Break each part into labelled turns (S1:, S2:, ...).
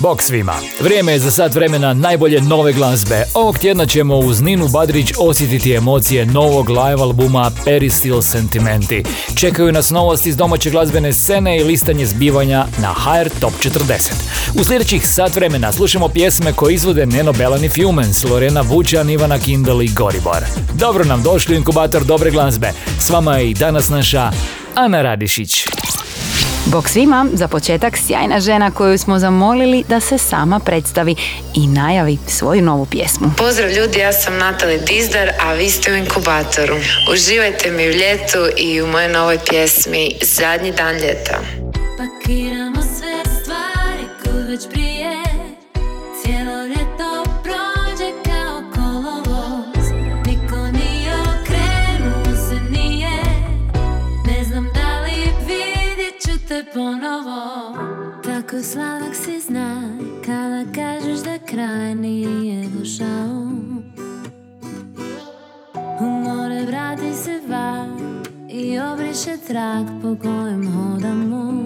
S1: Bok svima! Vrijeme je za sat vremena najbolje nove glazbe. Ovog tjedna ćemo uz Ninu Badrić osjetiti emocije novog live albuma Peristil Sentimenti. Čekaju nas novosti iz domaće glazbene scene i listanje zbivanja na HR Top 40. U sljedećih sat vremena slušamo pjesme koje izvode Neno Belan i Fumens, Lorena Vučan, Ivana Kindle i Goribor. Dobro nam došli u inkubator dobre glazbe. S vama je i danas naša Ana Radišić.
S2: Bog svima, za početak sjajna žena koju smo zamolili da se sama predstavi i najavi svoju novu pjesmu.
S3: Pozdrav ljudi, ja sam Natali Dizdar, a vi ste u inkubatoru. Uživajte mi u ljetu i u mojoj novoj pjesmi Zadnji dan ljeta.
S4: Pakiramo sve stvari kud već prije Tako sladak si znaj Kada kažeš da kraj nije došao. U more vrati se val I obriše trag po kojem hodamo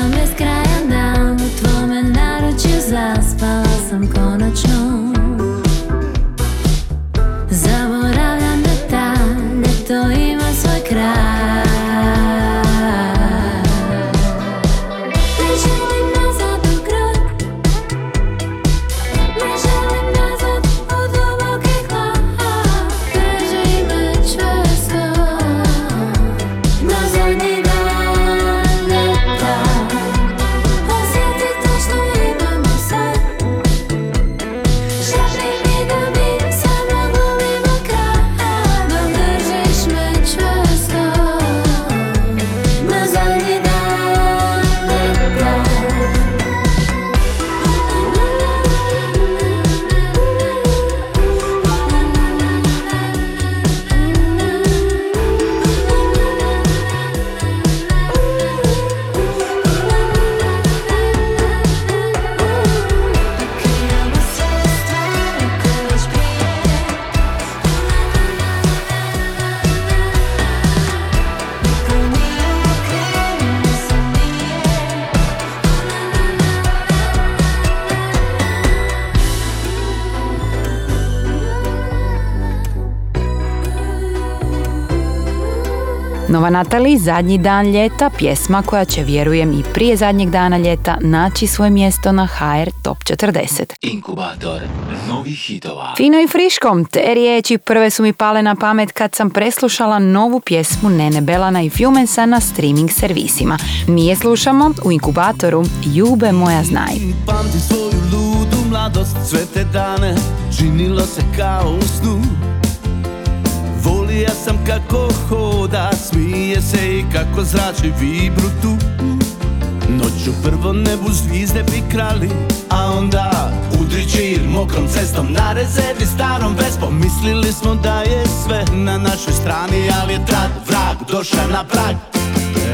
S4: Još jedan beskrajan dan, u tvome naručju zaspala sam konačno
S2: Natali, Zadnji dan ljeta, pjesma koja će, vjerujem, i prije zadnjeg dana ljeta naći svoje mjesto na HR Top 40.
S5: Inkubator novih hitova.
S2: Fino i friškom, te riječi prve su mi pale na pamet kad sam preslušala novu pjesmu Nene Belana i Fjumensa na streaming servisima. Mi je slušamo u inkubatoru Jube moja znaj.
S6: Pamtim svoju ludu mladost, sve te dane činilo se kao u snu Volija sam kako hoda, smije se i kako zrači vibru tu. Noću prvo nebu zvizde bi krali, a onda udri čir mokrom cestom na rezervi starom. Vespom Mislili smo da je sve na našoj strani, ali je trad vrag došao na prag.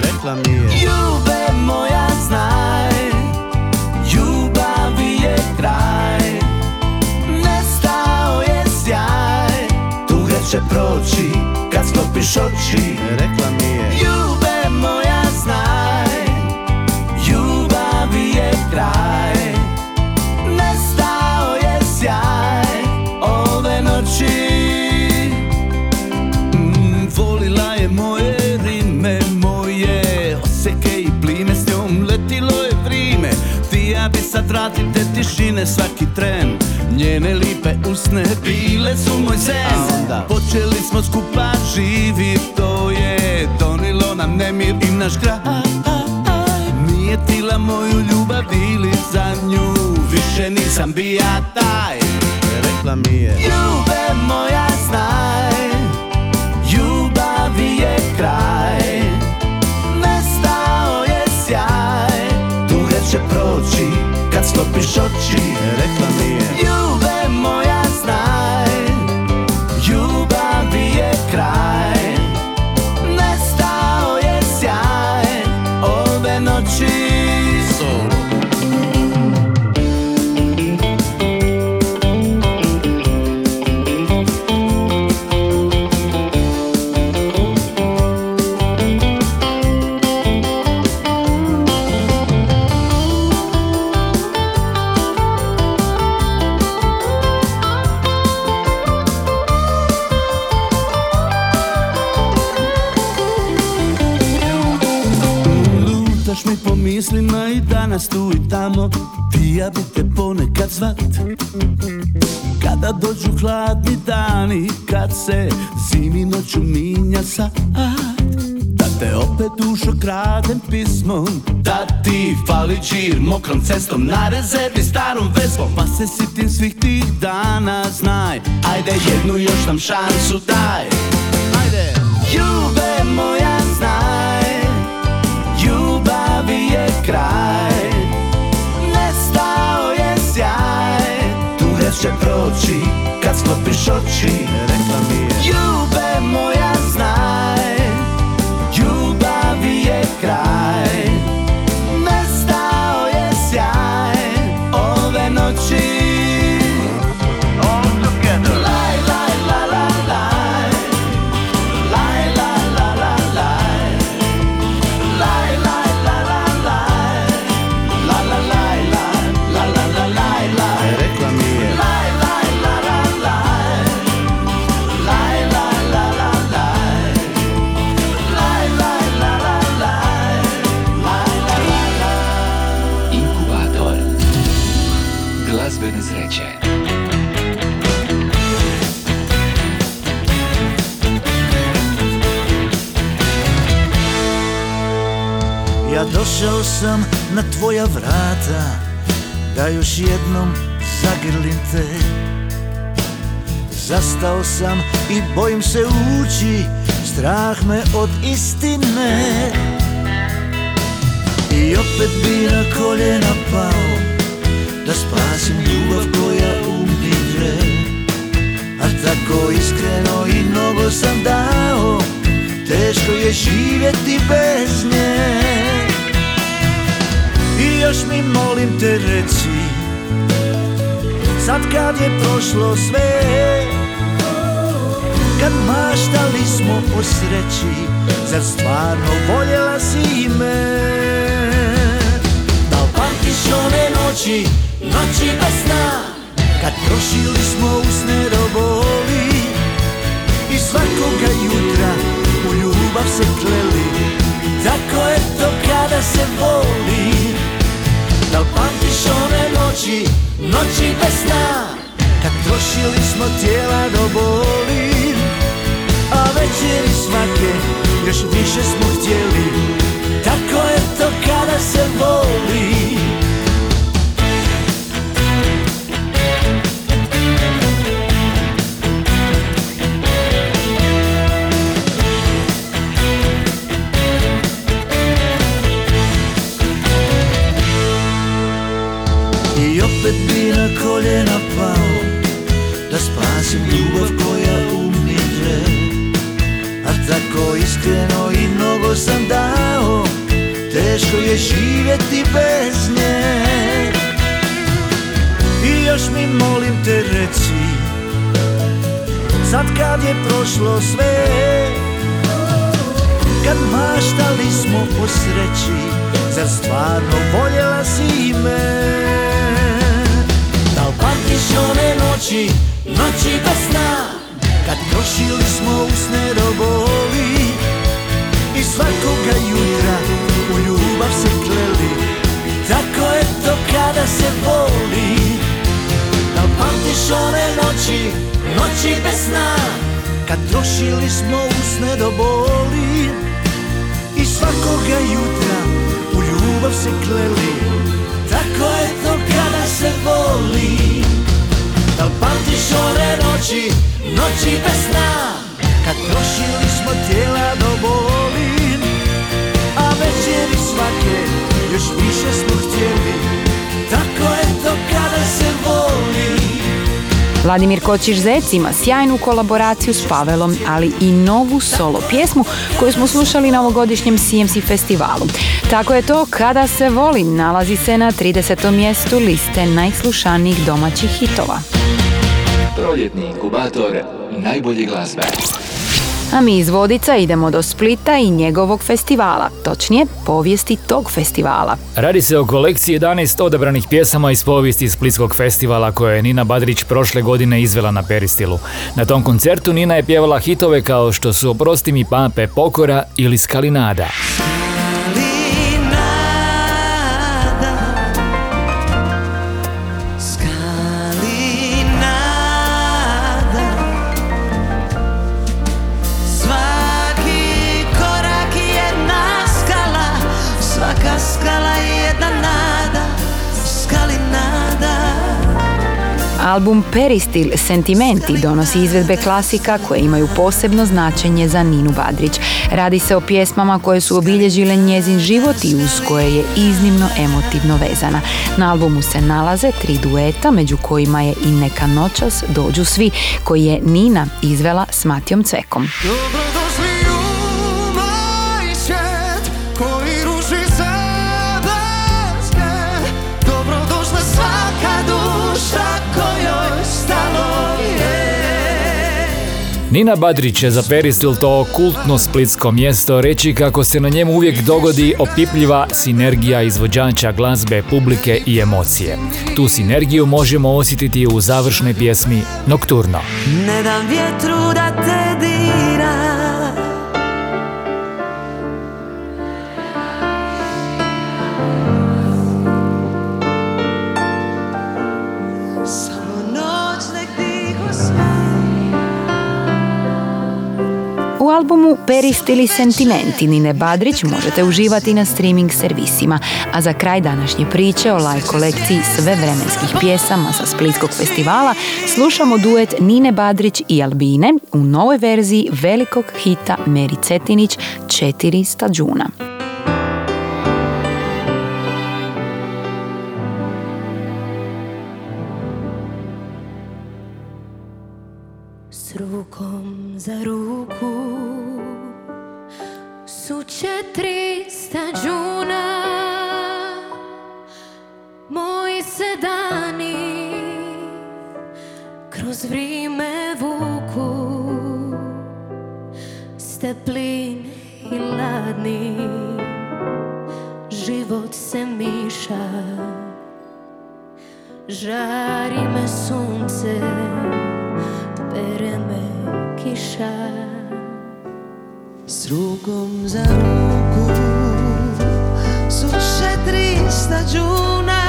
S6: Rekla mi je Ljube moja će proći kad sklopiš oči. Rekla mi je. Ljube sad vratim te tišine svaki tren. Njene lipe usne bile su moj sen. Počeli smo skupa živit, to je donilo nam nemir i naš kraj. Nije tila moju ljubav ili za nju Više nisam bija taj. Rekla mi je Ljube moja znaj Ljubavi je kraj kad sklopiš oči Kada dođu hladni dani Kad se zimi noću minja sat Da te opet dušo kradem pismom Da ti fali čir mokrom cestom Na rezervi starom vespom Pa se sitim svih tih dana Znaj, ajde jednu još nam šansu daj. Ajde. Ljube moja znaj Ljubavi je kraj će proći. Kad sklopiš oči Rekla mi
S7: na tvoja vrata Da još jednom zagrlim te. Zastao sam i bojim se ući Strah me od istine. I opet bi na koljena pao Da spasim ljubav koja umire A tako iskreno i mnogo sam dao Teško je živjeti bez nje I još mi molim te reci Sad kad je prošlo sve Kad maštali smo o sreći Zar stvarno voljela si me? Da li pamtiš one noći Noći bez sna Kad prošili smo usne roboli I svakoga jutra u ljubav se kleli Tako je to kada se voli Da li pamtiš one noći, noći bez sna? Kad trošili smo tijela do boli A večeri svake još više smo htjeli. Tako je to kada se voli koljena pao Da spasim ljubav koja umire. A tako iskreno i mnogo sam dao Teško je živjeti bez nje. I još mi molim te reci Sad kad je prošlo sve Kad maštali smo o sreći Zar stvarno voljela si me pamtiš one noći, noći bez sna. Kad trošili smo usne do boli I svakoga jutra u ljubav se kleli. Tako je to kada se voli Da pamtiš one noći, noći bez sna? Kad trošili smo usne do boli I svakoga jutra u ljubav se kleli. Tako je to kada se voli Da li pamtiš one noći, noći bez sna? Kad trošili smo tijela do boli A večeri svake još više smo htjeli. Tako je to kada se voli.
S2: Vladimir Kočiš Zec ima sjajnu kolaboraciju s Pavelom, ali i novu solo pjesmu koju smo slušali na ovogodišnjem CMC festivalu. Tako je to Kada se voli nalazi se na 30. mjestu liste najslušanijih domaćih hitova.
S5: Proljetni inkubator najbolje glazbe.
S2: A mi iz Vodica idemo do Splita i njegovog festivala, točnije povijesti tog festivala.
S1: Radi se o kolekciji 11 odabranih pjesama iz povijesti Splitskog festivala koje je Nina Badrić prošle godine izvela na Peristilu. Na tom koncertu Nina je pjevala hitove kao što su Oprosti mi pape pokora ili Skalinada.
S8: Skalinada
S2: Album Peristil Sentimenti donosi izvedbe klasika koje imaju posebno značenje za Ninu Badrić. Radi se o pjesmama koje su obilježile njezin život i uz koje je iznimno emotivno vezana. Na albumu se nalaze tri dueta, među kojima je i Neka noćas dođu svi, koji je Nina izvela s Matijom Cvekom.
S1: Nina Badrić je za Peristil to kultno splitsko mjesto reći kako se na njemu uvijek dogodi opipljiva sinergija izvođača glazbe, publike i emocije. Tu sinergiju možemo osjetiti u završnoj pjesmi Nokturno.
S8: Ne dam vjetru da te dira
S2: albumu Peristili sentimenti Nine Badrić možete uživati na streaming servisima, a za kraj današnje priče o live kolekciji sve vremenskih pjesama sa Splitskog festivala slušamo duet Nine Badrić i Albine u novoj verziji velikog hita Meri Cetinić Četiri stađuna.
S4: S rukom za ruku četiri stađuna Moji se dani kroz vrijeme vuku. Steplin i ladni život se miša. Žari me sunce pere me kiša
S8: S rukom za ruku Su četiri stađuna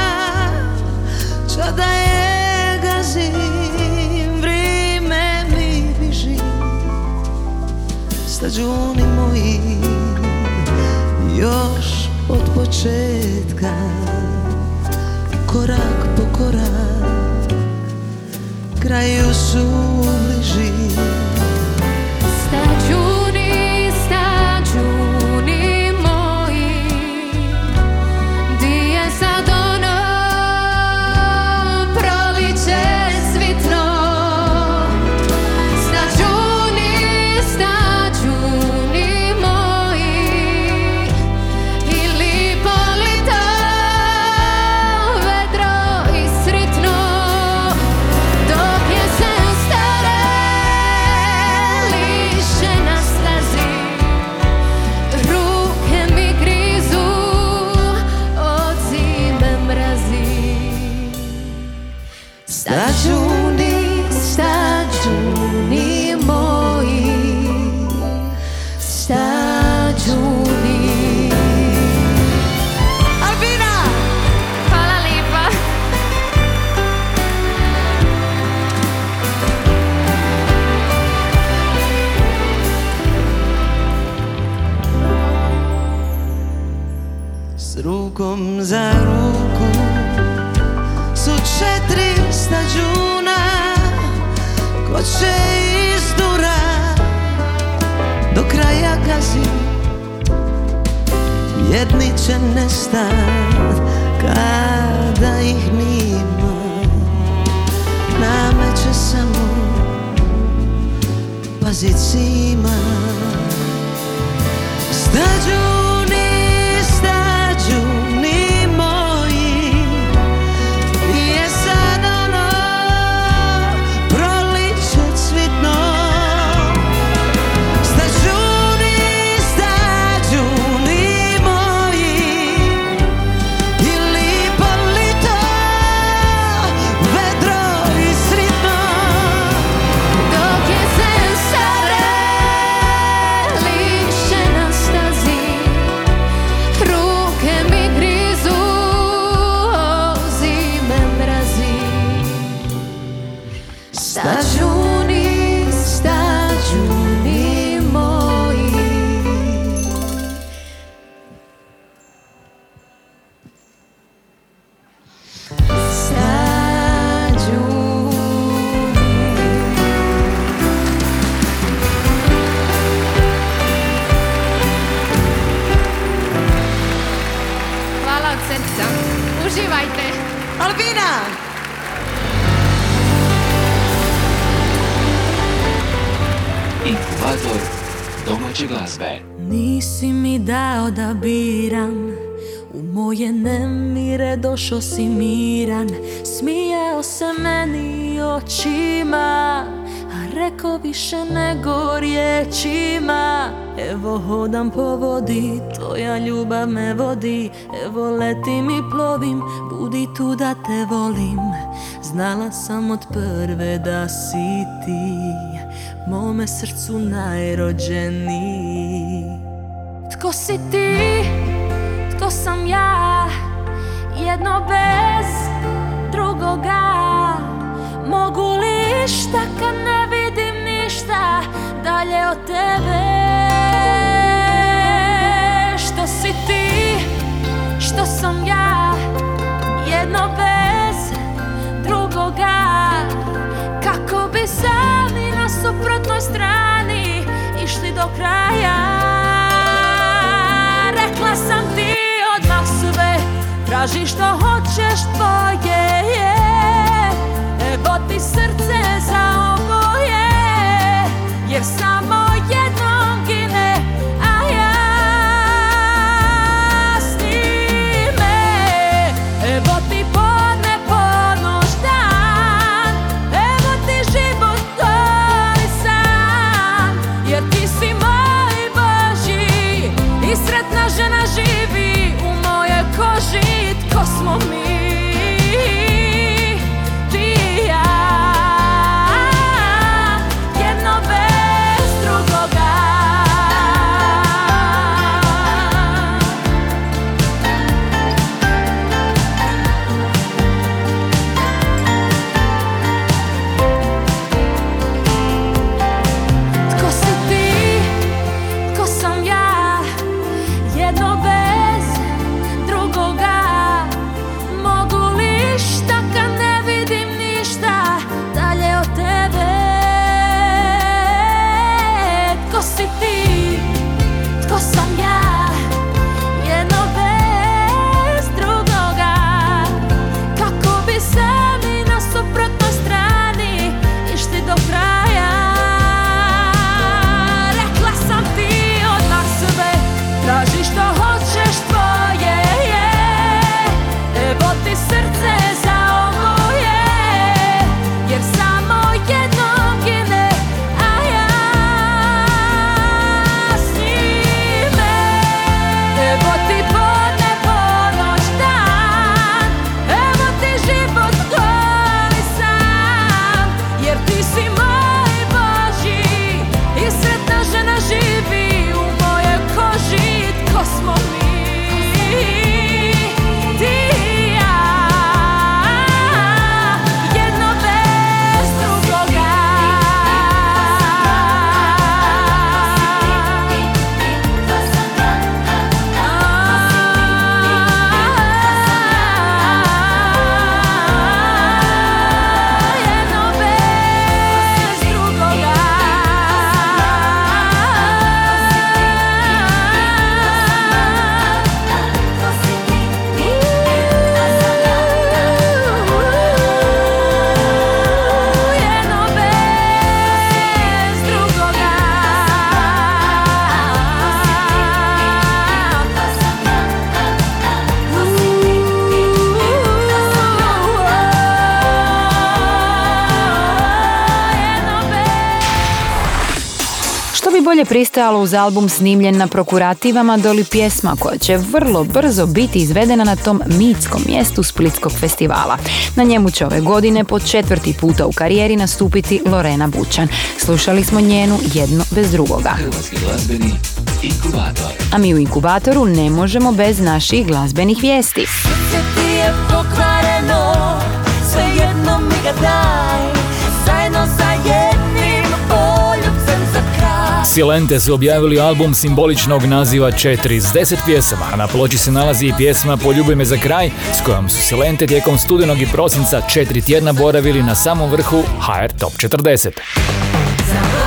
S8: Čo da je gazim Vrime mi biži Stađuni moji Još od početka Korak po korak Kraju su bliži za ruku Su četiri stađuna Ko će izdura Do kraja gazi Jedni će nestat Kada ih nima Nameće samo Pazit svima
S9: došao si miran Smijao se meni očima A rekao više nego riječima. Evo hodam po vodi, tvoja ljubav me vodi Evo letim i plovim, budi tu da te volim. Znala sam od prve da si ti Mome srcu najrođeniji. Tko si ti, tko sam ja Jedno bez drugoga. Mogu li išta kad ne vidim ništa Dalje od tebe? Što si ti, što sam ja Jedno bez drugoga? Kako bi sami na suprotnoj strani Išli do kraja? Rekla sam ti odmah sve Traži što hoćeš tvoje je. Evo ti srce za oboje Jer samo jednom
S2: Najbolje pristajalo uz album snimljen na prokurativama doli pjesma koja će vrlo brzo biti izvedena na tom mitskom mjestu Splitskog festivala. Na njemu će ove godine po četvrti puta u karijeri nastupiti Lorena Bučan. Slušali smo njenu jedno bez drugoga. A mi u inkubatoru ne možemo bez naših glazbenih vijesti.
S9: Srce ti je pokvareno, sve jedno mi ga daj,
S1: Silente su objavili album simboličnog naziva 4 s 10 pjesama, a na ploči se nalazi i pjesma Poljubi me za kraj, s kojom su Silente tijekom studenog i prosinca četiri tjedna boravili na samom vrhu HR Top 40.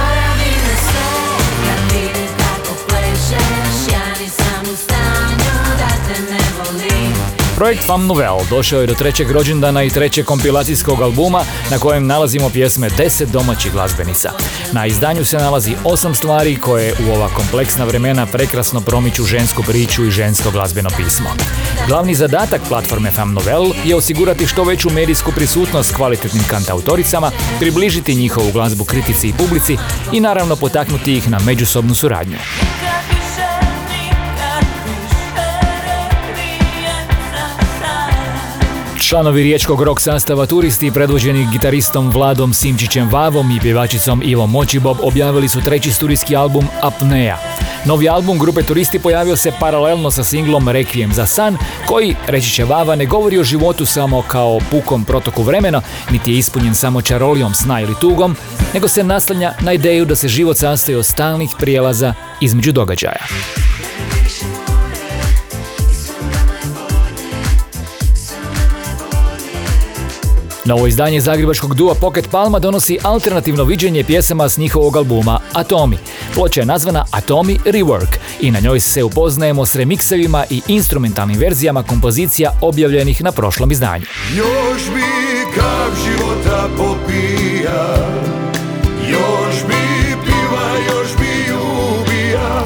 S1: Projekt Fam Novel došao je do trećeg rođendana i trećeg kompilacijskog albuma na kojem nalazimo pjesme 10 domaćih glazbenica. Na izdanju se nalazi osam stvari koje u ova kompleksna vremena prekrasno promiču žensku priču i žensko glazbeno pismo. Glavni zadatak platforme Fam Novel je osigurati što veću medijsku prisutnost kvalitetnim kantautoricama, približiti njihovu glazbu kritici i publici i naravno potaknuti ih na međusobnu suradnju. Članovi riječkog rock sastava Turisti, predvođeni gitaristom Vladom Simčićem Vavom i pjevačicom Ivom Močibob, objavili su treći studijski album Apnea. Novi album grupe Turisti pojavio se paralelno sa singlom Requiem za san, koji, reći će Vava, ne govori o životu samo kao pukom protoku vremena, niti je ispunjen samo čarolijom sna ili tugom, nego se naslanja na ideju da se život sastoji od stalnih prijelaza između događaja. Novo izdanje zagrebačkog dua Pocket Palma donosi alternativno viđenje pjesama s njihovog albuma Atomi. Ploča je nazvana Atomi Rework i na njoj se upoznajemo s remiksevima i instrumentalnim verzijama kompozicija objavljenih na prošlom izdanju.
S10: Još bi kap života popija Još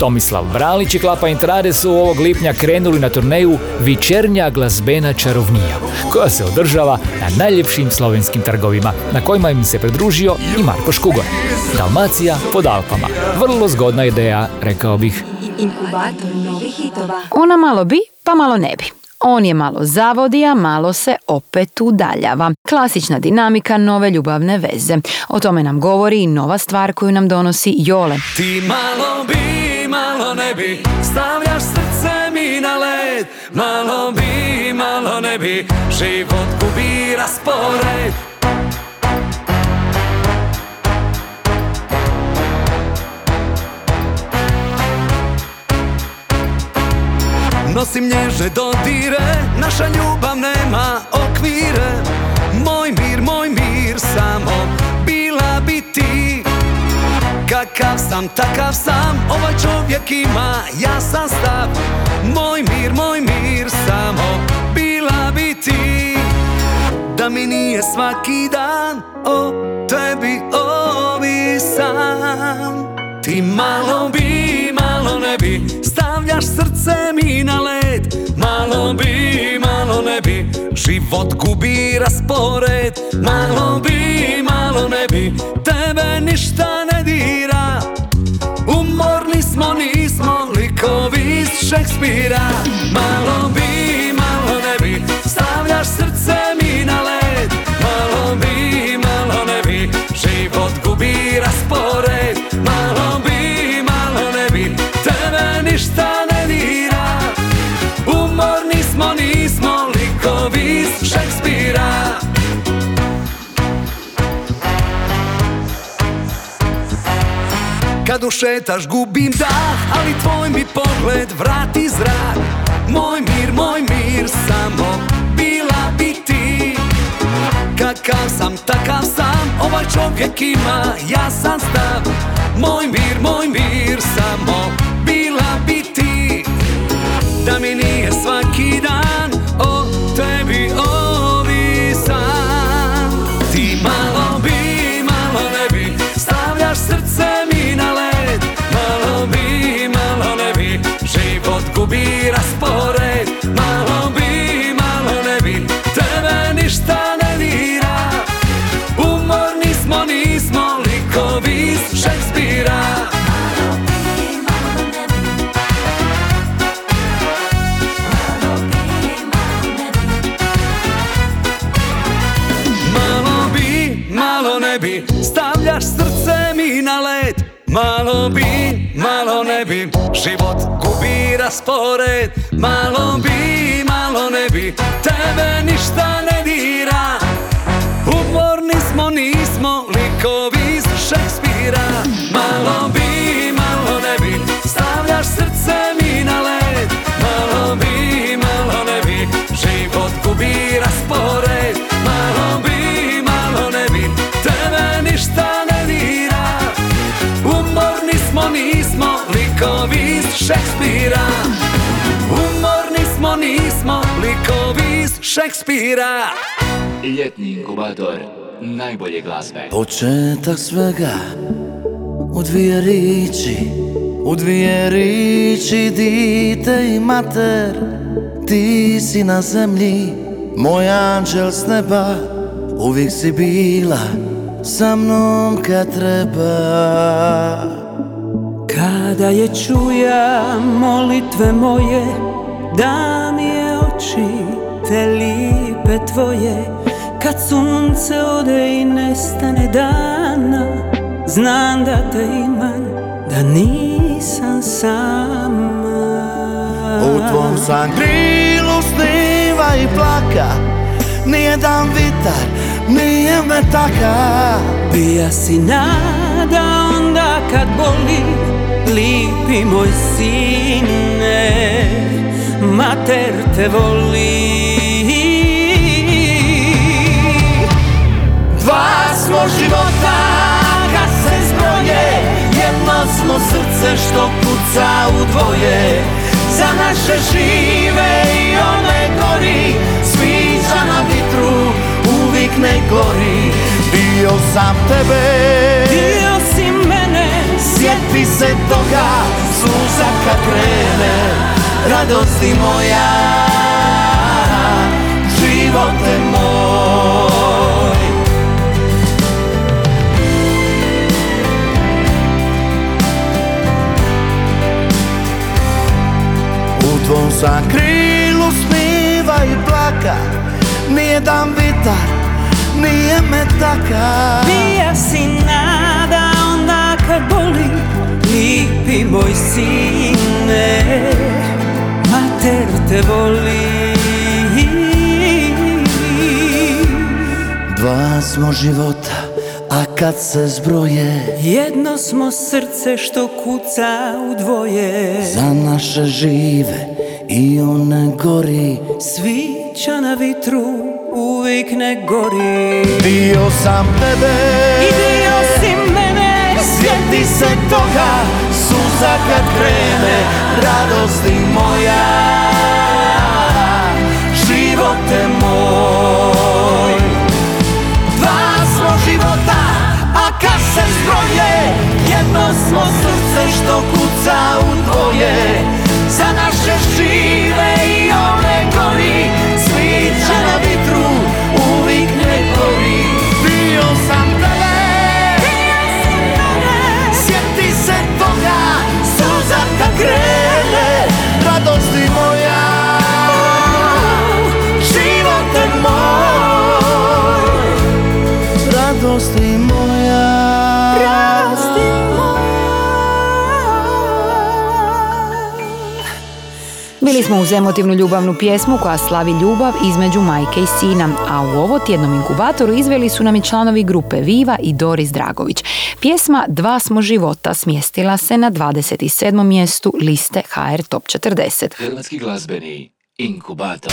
S1: Tomislav Bralić i Klapa Intrade su ovog lipnja krenuli na turneju Vičernja glazbena čarovnija, koja se održava na najljepšim slovenskim trgovima, na kojima im se pridružio i Marko Škugor. Dalmacija pod Alpama. Vrlo zgodna ideja, rekao bih.
S2: Ona malo bi, pa malo ne bi. On je malo zavodi, a malo se opet udaljava. Klasična dinamika nove ljubavne veze. O tome nam govori i nova stvar koju nam donosi Jole.
S11: Ti malo bi, malo ne bi. Stavljaš srce mi na led Malo bi, malo ne bi. Život gubi raspored Nosim nježne dodire Naša ljubav nema okvire Kakav sam, takav sam, ovaj čovjek ima jasan stav. Moj mir, moj mir, samo bila bi ti. Da mi nije svaki dan o tebi ovisan. Ti malo bi, malo ne bi, stavljaš srce mi na led. Malo bi, malo ne bi, život gubi raspored Malo bi, malo ne bi, tebe ništa ne dira. Umorni smo, nismo likovi iz Šekspira. Malo bi, malo ne bi, stavljaš srce Kad ušetaš gubim dah, ali tvoj mi pogled vrati zrak. Moj mir, moj mir, samo bila bi ti. Kakav sam, takav sam, ovaj čovjek ima jasan stav. Moj mir, moj mir, samo bila bi ti. Da mi nije svaki dan Život gubi raspored. Malo bi, malo ne bi Tebe ništa ne dira. Umorni smo, nismo likovi iz Šekspira. Malo bi, malo ne bi Stavljaš srce mi Šekspira. Umorni smo, nismo likovi iz Šekspira.
S5: Ljetni inkubator najbolje glazbe.
S7: Početak svega u dvije riči U dvije riči dite i mater Ti si na zemlji, moj anđel s neba Uvijek si bila sa mnom kad treba
S12: Kada je čuja molitve moje Da mi je oči te lipe tvoje. Kad sunce ode i nestane dana Znam da te imam, da nisam sama.
S7: U tvom sam krilu sniva i plaka Nijedan vitar nije me taka.
S12: Bija si nada onda kad boli Lipi moj sine Mater te voli.
S7: Dva smo života kad se zbroje Jedno smo srce što kuca u dvoje. Za naše žive i one gori Sviđa na vitru uvijek ne gori. Dio sam tebe.
S12: Mene
S7: Sjeti se toga Suza kad krene Radosti moja Živote moj. U tvom sam krilu sniva i plaka Nijedan vitar nije me taka.
S12: Bija si nada kad boli Lipi moj sine Mater te voli.
S7: Dva smo života, a kad se zbroje
S12: Jedno smo srce što kuca u dvoje.
S7: Za naše žive i one gori.
S12: Svića na vitru uvijek ne gori.
S7: Dio sam tebe Sjeti se toga Suza kad krene Radosti moja. Živote moj. Dva smo života A kad se zbroje Jedno smo srce što kuca u dvoje. Za naše
S2: Bili smo uz emotivnu ljubavnu pjesmu koja slavi ljubav između majke i sina, a u ovo tjednom inkubatoru izveli su nam i članovi grupe Viva i Doris Dragović. Pjesma Dva smo života smjestila se na 27. mjestu liste HR Top 40.
S5: Hrvatski glazbeni inkubator.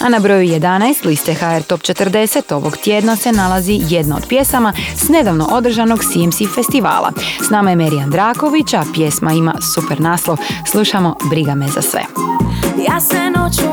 S2: A na broju 11 liste HR Top 40 ovog tjedna se nalazi jedna od pjesama s nedavno održanog CMC festivala. S nama je Merijan Draković, a pjesma ima super naslov. Slušamo Briga me za sve.
S9: Ja se noću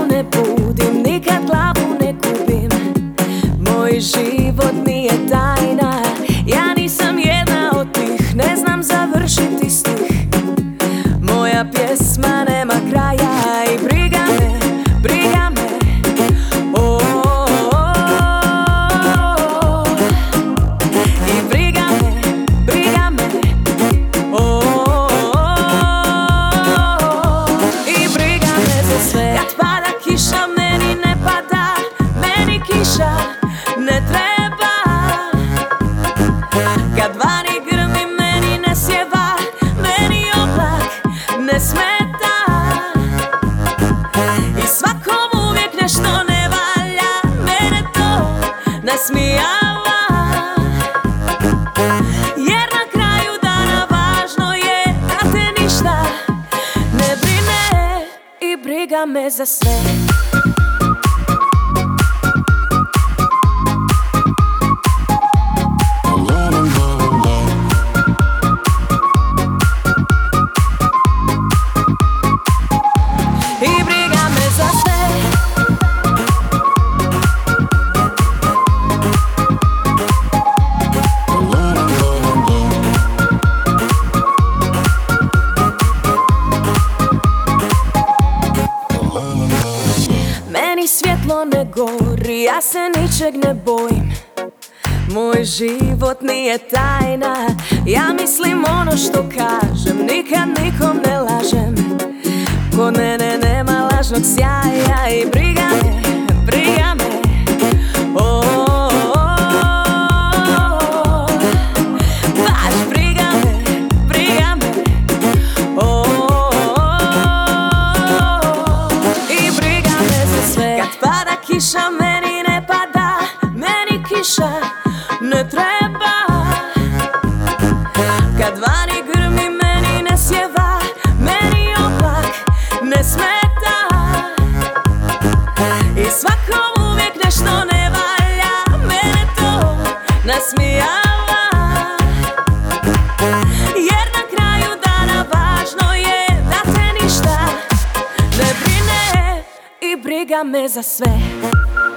S9: briga me Svjetlo ne gori, ja se ničeg ne bojim. Moj život nije tajna Ja mislim ono što kažem Nikad nikom ne lažem. Kod mene nema lažnog sjaja I briga me, briga me. O, I briga me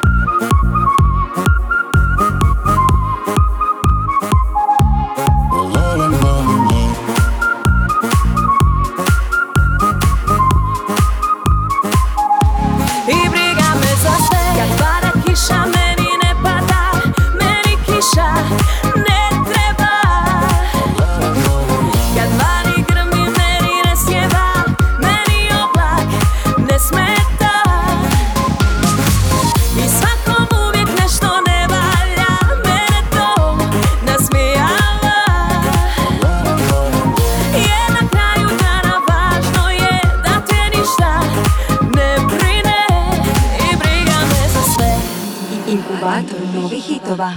S13: hitova.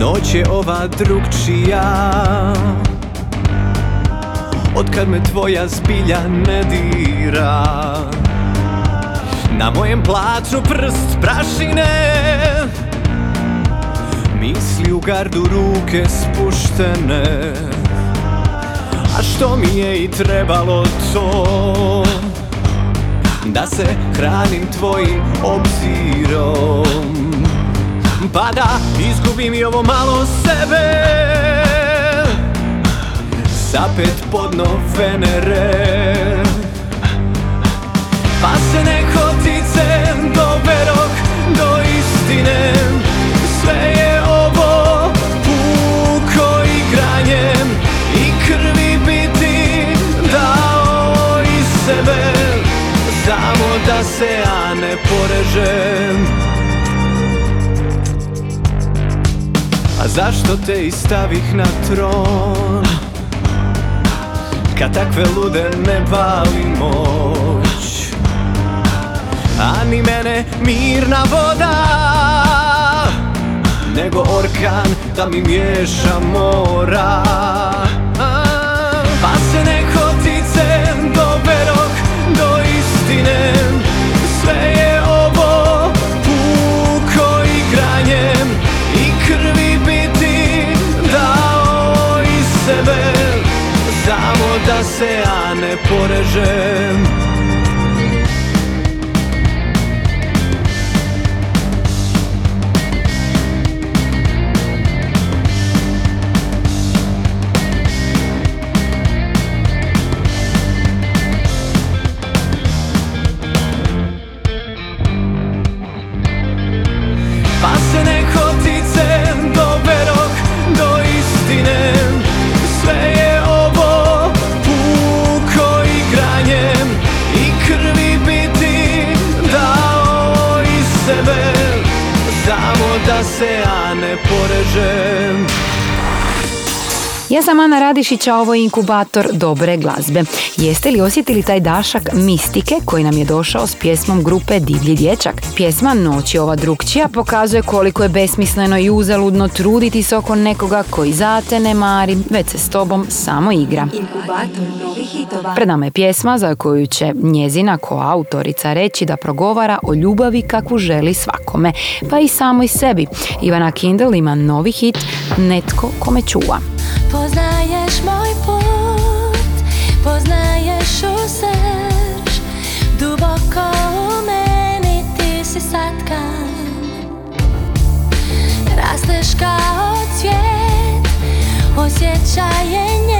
S6: Noć je ova drugčija Otkad me tvoja zbilja ne dira Na mojem placu prst prašine. Misli u gardu ruke spuštene. A što mi je i trebalo to? Da se hranim tvojim obzirom. Pa da izgubim i ovo malo sebe. Zapet pod Venere. Pa se nehotice doberok do istine. Sve je ovo puko igranjem I krvi bi ti dao iz sebe. Samo da se ja ne porežem. A zašto te i stavih na tron? Kad takve lude ne A ni mene mirna voda. Nego orkan da mi miješa mora. Pa se nehotice doberok do istine. Sve je ovo puko igranjem I krvi bi ti dao iz sebe. Samo da se ja ne porežem porežem.
S2: Ja sam Ana Radišić, a ovo je inkubator dobre glazbe. Jeste li osjetili taj dašak mistike koji nam je došao s pjesmom grupe Divlji dječak? Pjesma Noć je ova drugčija pokazuje koliko je besmisleno i uzaludno truditi se oko nekoga koji za te ne mari, već se s tobom samo igra. Pred nama je pjesma za koju će njezina koautorica reći da progovara o ljubavi kakvu želi svakome, pa i samoj sebi. Ivana Kindle ima novi hit Netko kome čuva.
S4: Poznaješ moj put, poznaješ u srž Duboko u meni ti si satkan Rasteš kao cvijet, osjećaje njem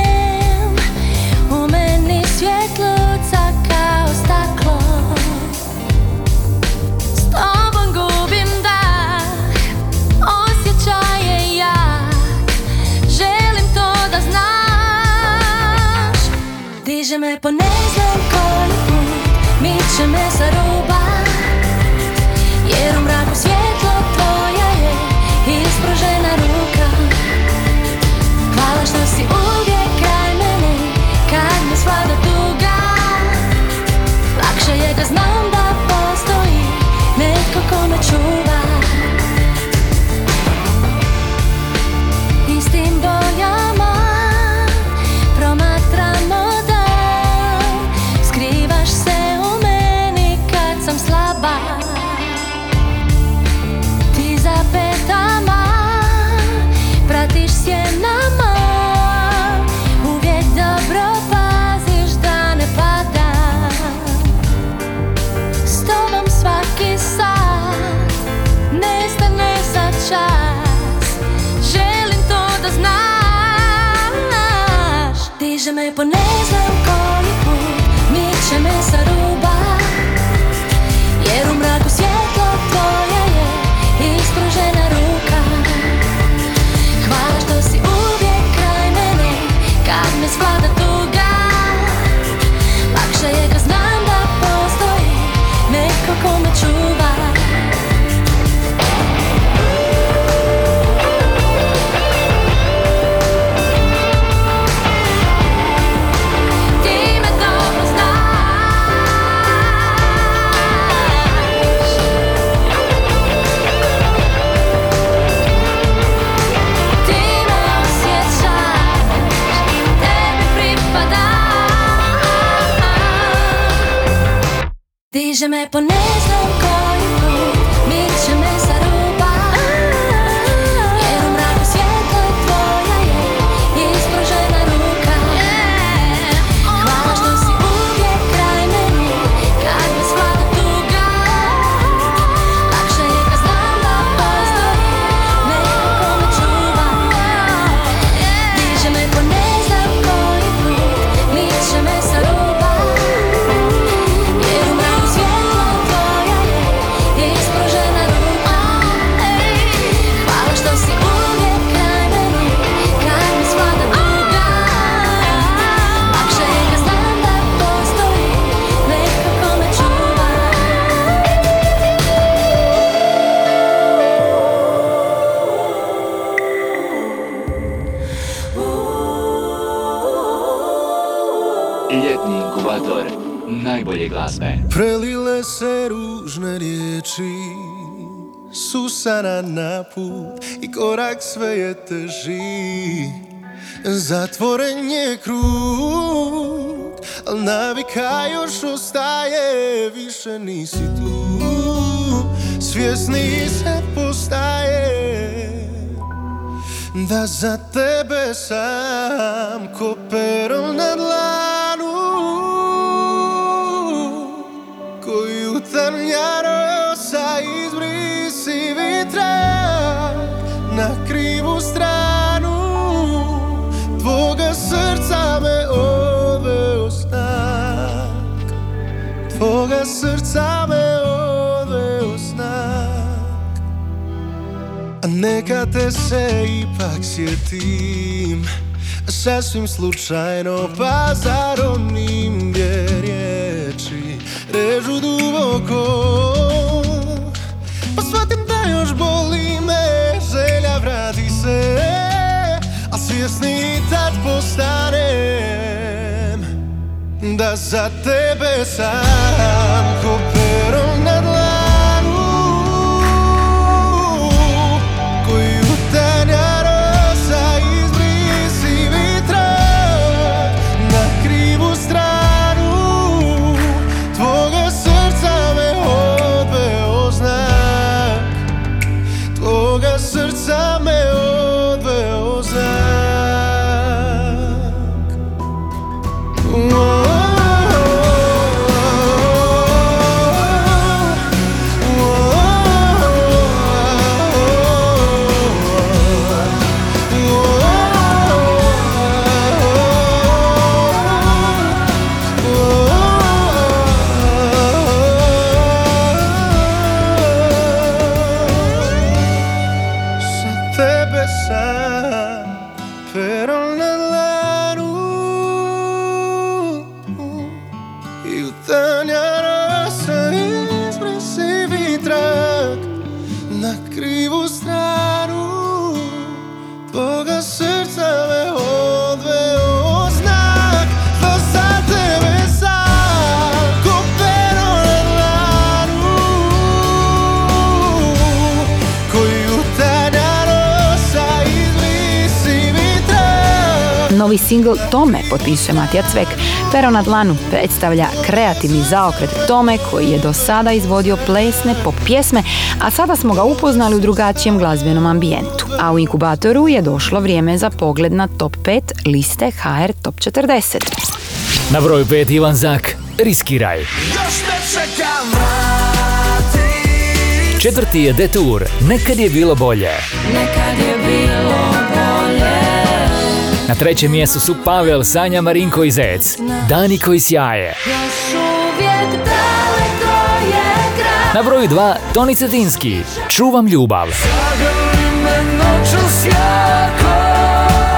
S5: Ljetni inkubator najbolje glazbe.
S14: Prelile se ružne riječi Susana na put i korak sve je teži Zatvoren je krug Al navika još ostaje Više nisi tu Svjesni se postaje Da za tebe sam Ko pero na Tvoga srca me odveo snak A neka te se ipak sjetim Sasvim slučajno pa zar onim gdje riječi režu duboko? Pa shvatim da još boli me želja vrati se A svjesni ta ustanem Da za tebe sam
S2: Tome potpisuje Matija Cvek. Pero na dlanu predstavlja kreativni zaokret Tome koji je do sada izvodio plesne pop pjesme, a sada smo ga upoznali u drugačijem glazbenom ambijentu. A u inkubatoru je došlo vrijeme za pogled na top 5 liste HR Top 40.
S1: Na broju 5 Ivan Zak, Riskiraj. Četvrti je Detour, Nekad je bilo bolje.
S15: Nekad je bilo bolje
S1: Na trećem mjestu su Pavel, Sanja, Marinko i Zec. Dani koji sjaje. Na broju 2 Toni Cetinski, Čuvam ljubav.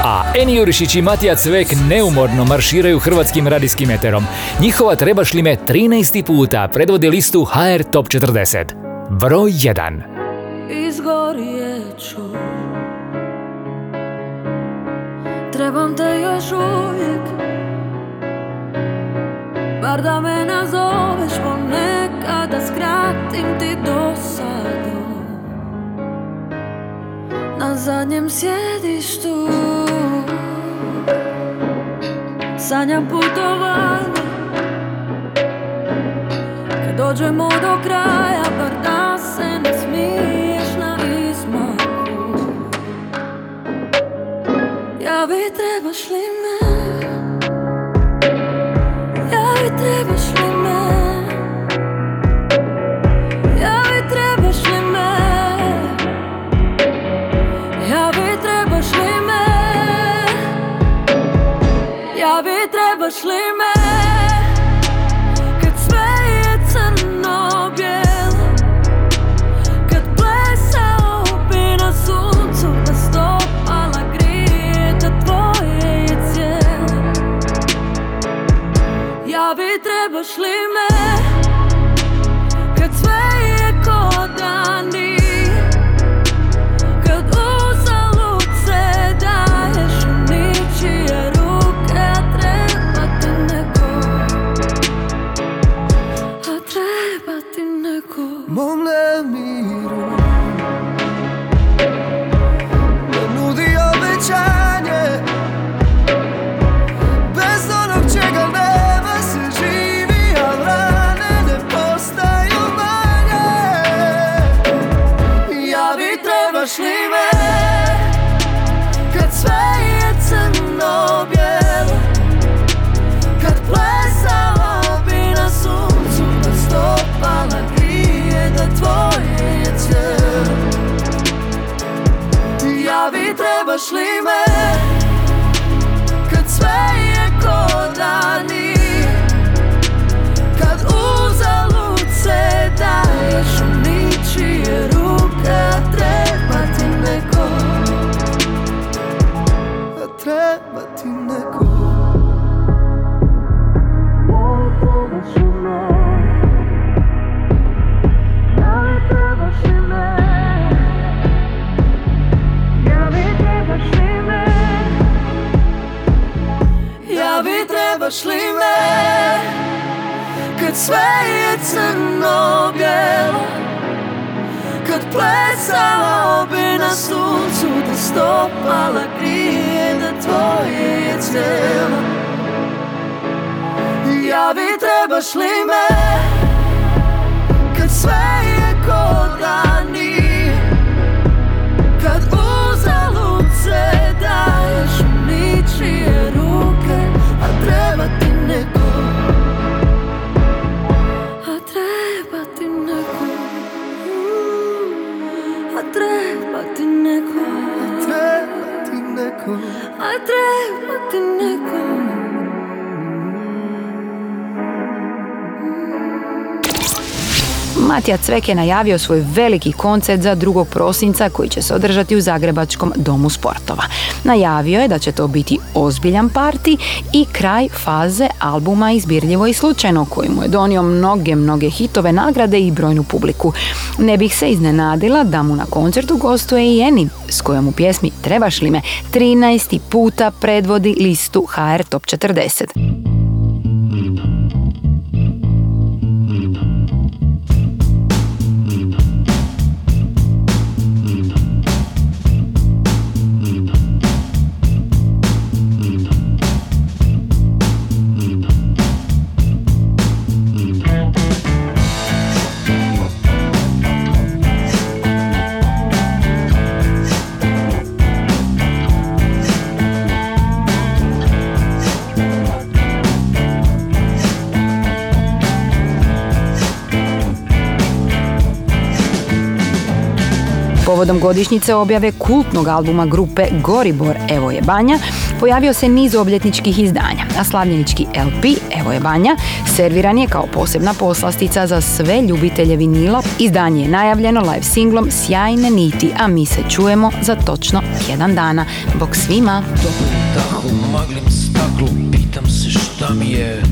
S1: A Eni Jurišić i Matija Cvek neumorno marširaju hrvatskim radijskim eterom. Njihova trebaš li me 13. puta predvodi listu HR Top 40. Broj 1.
S15: Izgorjet Trebam te još uvijek. Bar da me nazoveš ponekada Skratim ti dosadu. Na zadnjem sjedištu Sanjam putovanje. Kad dođemo do kraja Ja bi trebaš li me Ja bi
S2: Matija Cvek je najavio svoj veliki koncert za 2. prosinca koji će se održati u Zagrebačkom domu sportova. Najavio je da će to biti ozbiljan parti i kraj faze albuma Izbirljivo i slučajno koji mu je donio mnoge, mnoge hitove nagrade i brojnu publiku. Ne bih se iznenadila da mu na koncertu gostuje i Eni s kojom u pjesmi Trebaš li me 13. puta predvodi listu HR Top 40. Povodom godišnjice objave kultnog albuma grupe Goribor Evo je Banja, pojavio se niz obljetničkih izdanja, a slavljenički LP Evo je Banja serviran je kao posebna poslastica za sve ljubitelje vinila. Izdanje je najavljeno live singlom Sjajne niti, a mi se čujemo za točno jedan dana. Bog svima!
S16: Maglim staklu, pitam se šta mi je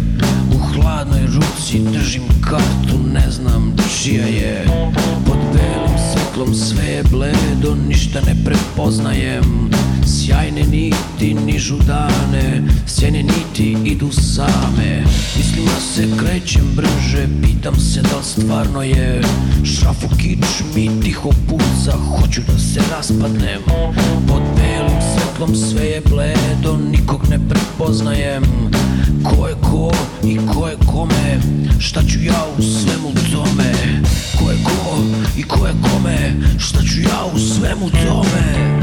S16: U hladnoj ruci držim kartu, ne znam čija je Pod belim svetlom sve je bledo, ništa ne prepoznajem. Sjajne niti nižu dane, sjene niti idu same. Mislima se krećem brže, pitam se da li stvarno je. Šraf u kičmi tiho puca, hoću da se raspadnem. Pod sve je bledo, nikog ne prepoznajem. Ko je ko i ko je kome, šta ću ja u svemu tome? Ko je ko i ko je kome, šta ću ja u svemu tome